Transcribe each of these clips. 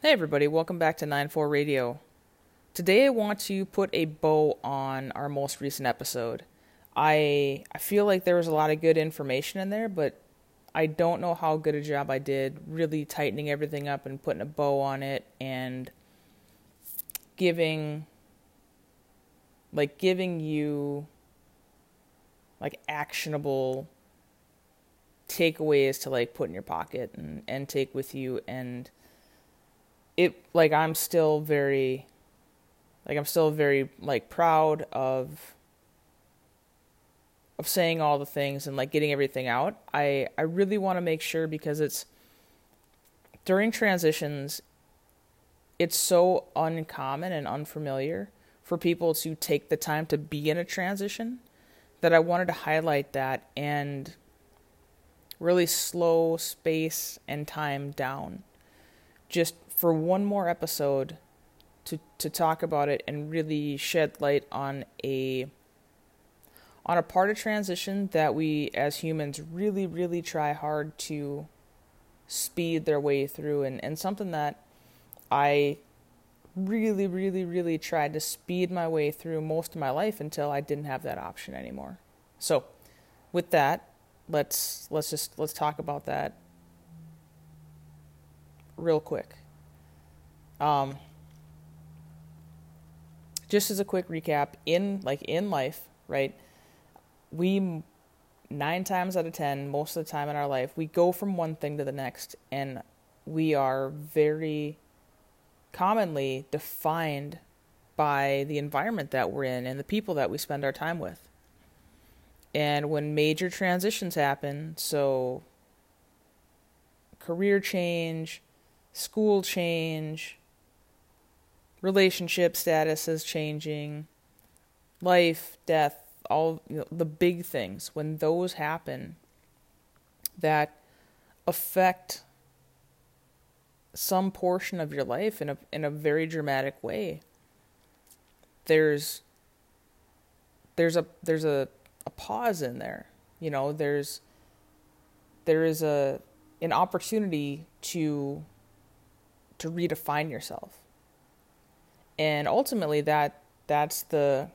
Hey, everybody, welcome back to 9-4 Radio. Today, I want to put a bow on our most recent episode. I, I feel like there was a lot of good information in there, but I don't know how good a job I did really tightening everything up and putting a bow on it and giving, like, giving you, like, actionable takeaways to, like, put in your pocket and, and take with you and it like I'm still very like I'm still very like proud of of saying all the things and like getting everything out. I I really want to make sure because it's during transitions it's so uncommon and unfamiliar for people to take the time to be in a transition that I wanted to highlight that and really slow space and time down just for one more episode to to talk about it and really shed light on a on a part of transition that we as humans really really try hard to speed their way through and, and something that I really really really tried to speed my way through most of my life until I didn't have that option anymore. So, with that, let's let's just let's talk about that real quick. Um, just as a quick recap, in like in life, right? We nine times out of ten, most of the time in our life, we go from one thing to the next, and we are very commonly defined by the environment that we're in and the people that we spend our time with. And when major transitions happen, so career change, school change, relationship status is changing, life, death, all you know, the big things, when those happen that affect some portion of your life in a in a very dramatic way. There's there's a there's a, a pause in there. You know, there's there is a an opportunity to to redefine yourself and ultimately that that's the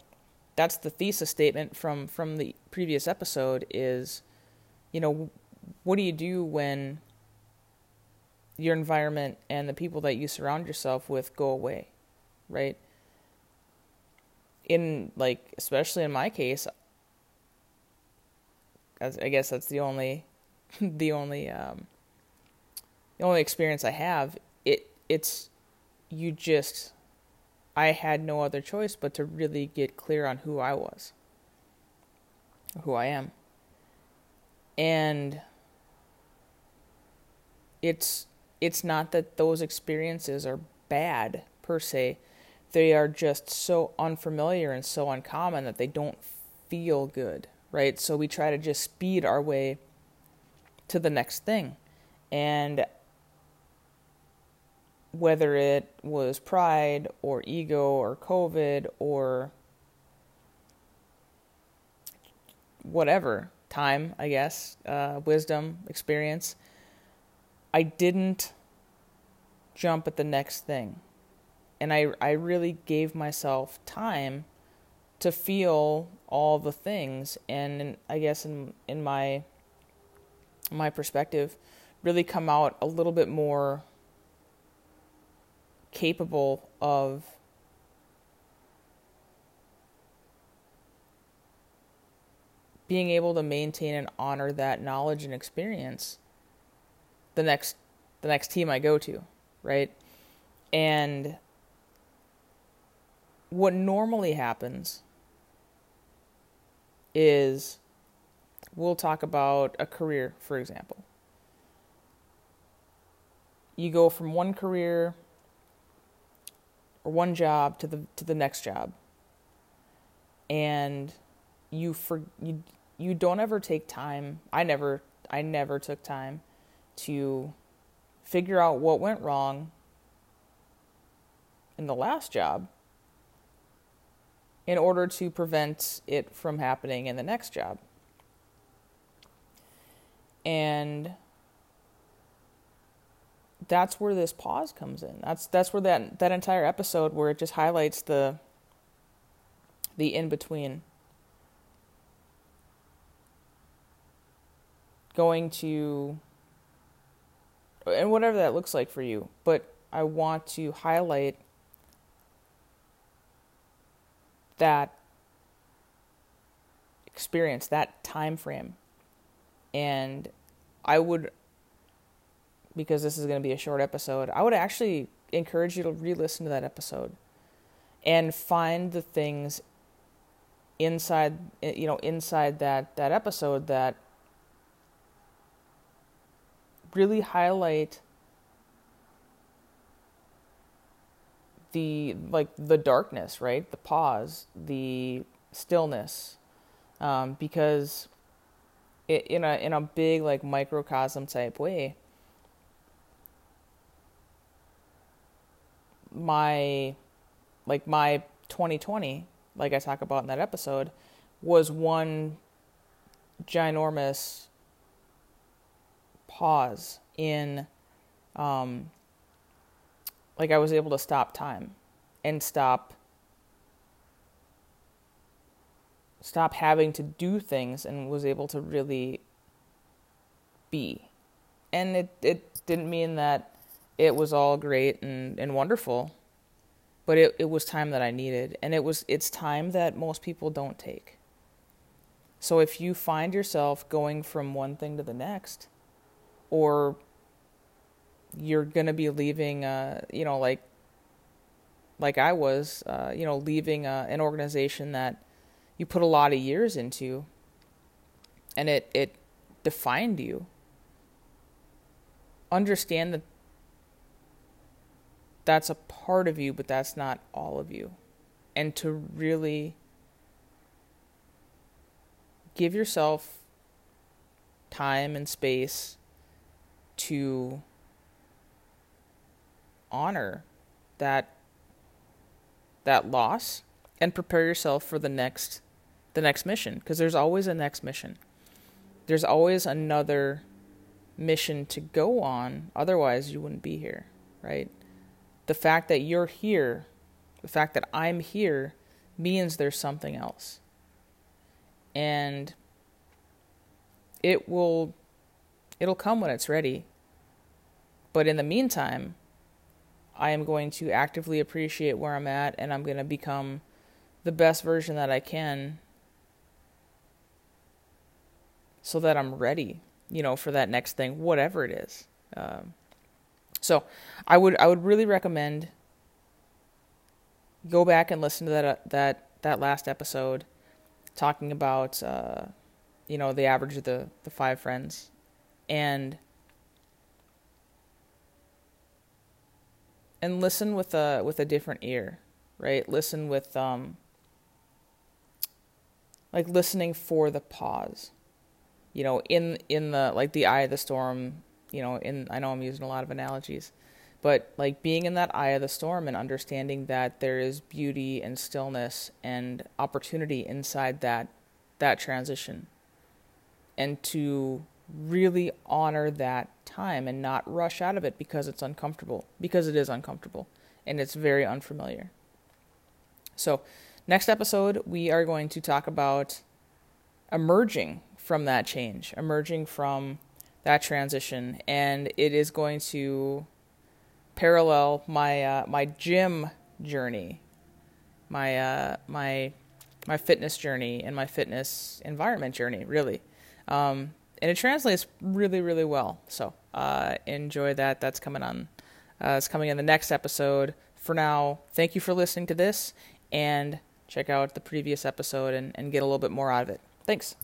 that's the thesis statement from from the previous episode is you know what do you do when your environment and the people that you surround yourself with go away right? In like especially in my case i guess that's the only the only um the only experience i have it it's you just I had no other choice but to really get clear on who I was, who I am. And it's it's not that those experiences are bad per se. They are just so unfamiliar and so uncommon that they don't feel good, right? So we try to just speed our way to the next thing. And whether it was pride or ego or COVID or whatever time, I guess, uh, wisdom, experience, I didn't jump at the next thing. And I, I really gave myself time to feel all the things. And I guess in, in my, my perspective, really come out a little bit more capable of being able to maintain and honor that knowledge and experience the next the next team I go to, right? And what normally happens is we'll talk about a career, for example. You go from one career or one job to the to the next job. And you for you you don't ever take time i never i never took time to figure out what went wrong in the last job in order to prevent it from happening in the next job. And that's where this pause comes in. That's that's where that that entire episode where it just highlights the the in between. Going to and whatever that looks like for you, but I want to highlight that experience, that time frame. And I would because this is going to be a short episode, I would actually encourage you to re listen to that episode and find the things inside you know inside that that episode that really highlight the like the darkness right? The pause the stillness um, because it, in a in a big like microcosm type way my like my 2020 like i talk about in that episode was one ginormous pause in um like i was able to stop time and stop stop having to do things and was able to really be. And it it didn't mean that it was all great and, and wonderful, but it, it was time that I needed. And it was it's time that most people don't take. So if you find yourself going from one thing to the next, or you're gonna be leaving, uh, you know, like like I was, uh, you know, leaving uh, an organization that you put a lot of years into, and it it defined you. Understand that that's a part of you, but that's not all of you. And to really give yourself time and space to honor that that loss and prepare yourself for the next the next mission because there's always a next mission. There's always another mission to go on otherwise you wouldn't be here, right? The fact that you're here, the fact that I'm here, means there's something else. And it will it'll come when it's ready. But in the meantime, I am going to actively appreciate where I'm at and I'm going to become the best version that I can so that I'm ready, you know, for that next thing, whatever it is. Um, so I would I would really recommend go back and listen to that uh, that that last episode talking about uh, you know the average of the the five friends. And and listen with a with a different ear right? Listen with um like listening for the pause. You know in in the like the eye of the storm you know, in I know I'm using a lot of analogies, but like being in that eye of the storm and understanding that there is beauty and stillness and opportunity inside that that transition. And to really honor that time and not rush out of it because it's uncomfortable, because it is uncomfortable and it's very unfamiliar. So, next episode, we are going to talk about emerging from that change, emerging from that transition, and it is going to parallel my uh, my gym journey, my uh, my my fitness journey, and my fitness environment journey, really. Um, and it translates really, really well. So uh, enjoy that. That's coming on. Uh, it's coming in the next episode. For now, thank you for listening to this, and check out the previous episode and, and get a little bit more out of it. Thanks.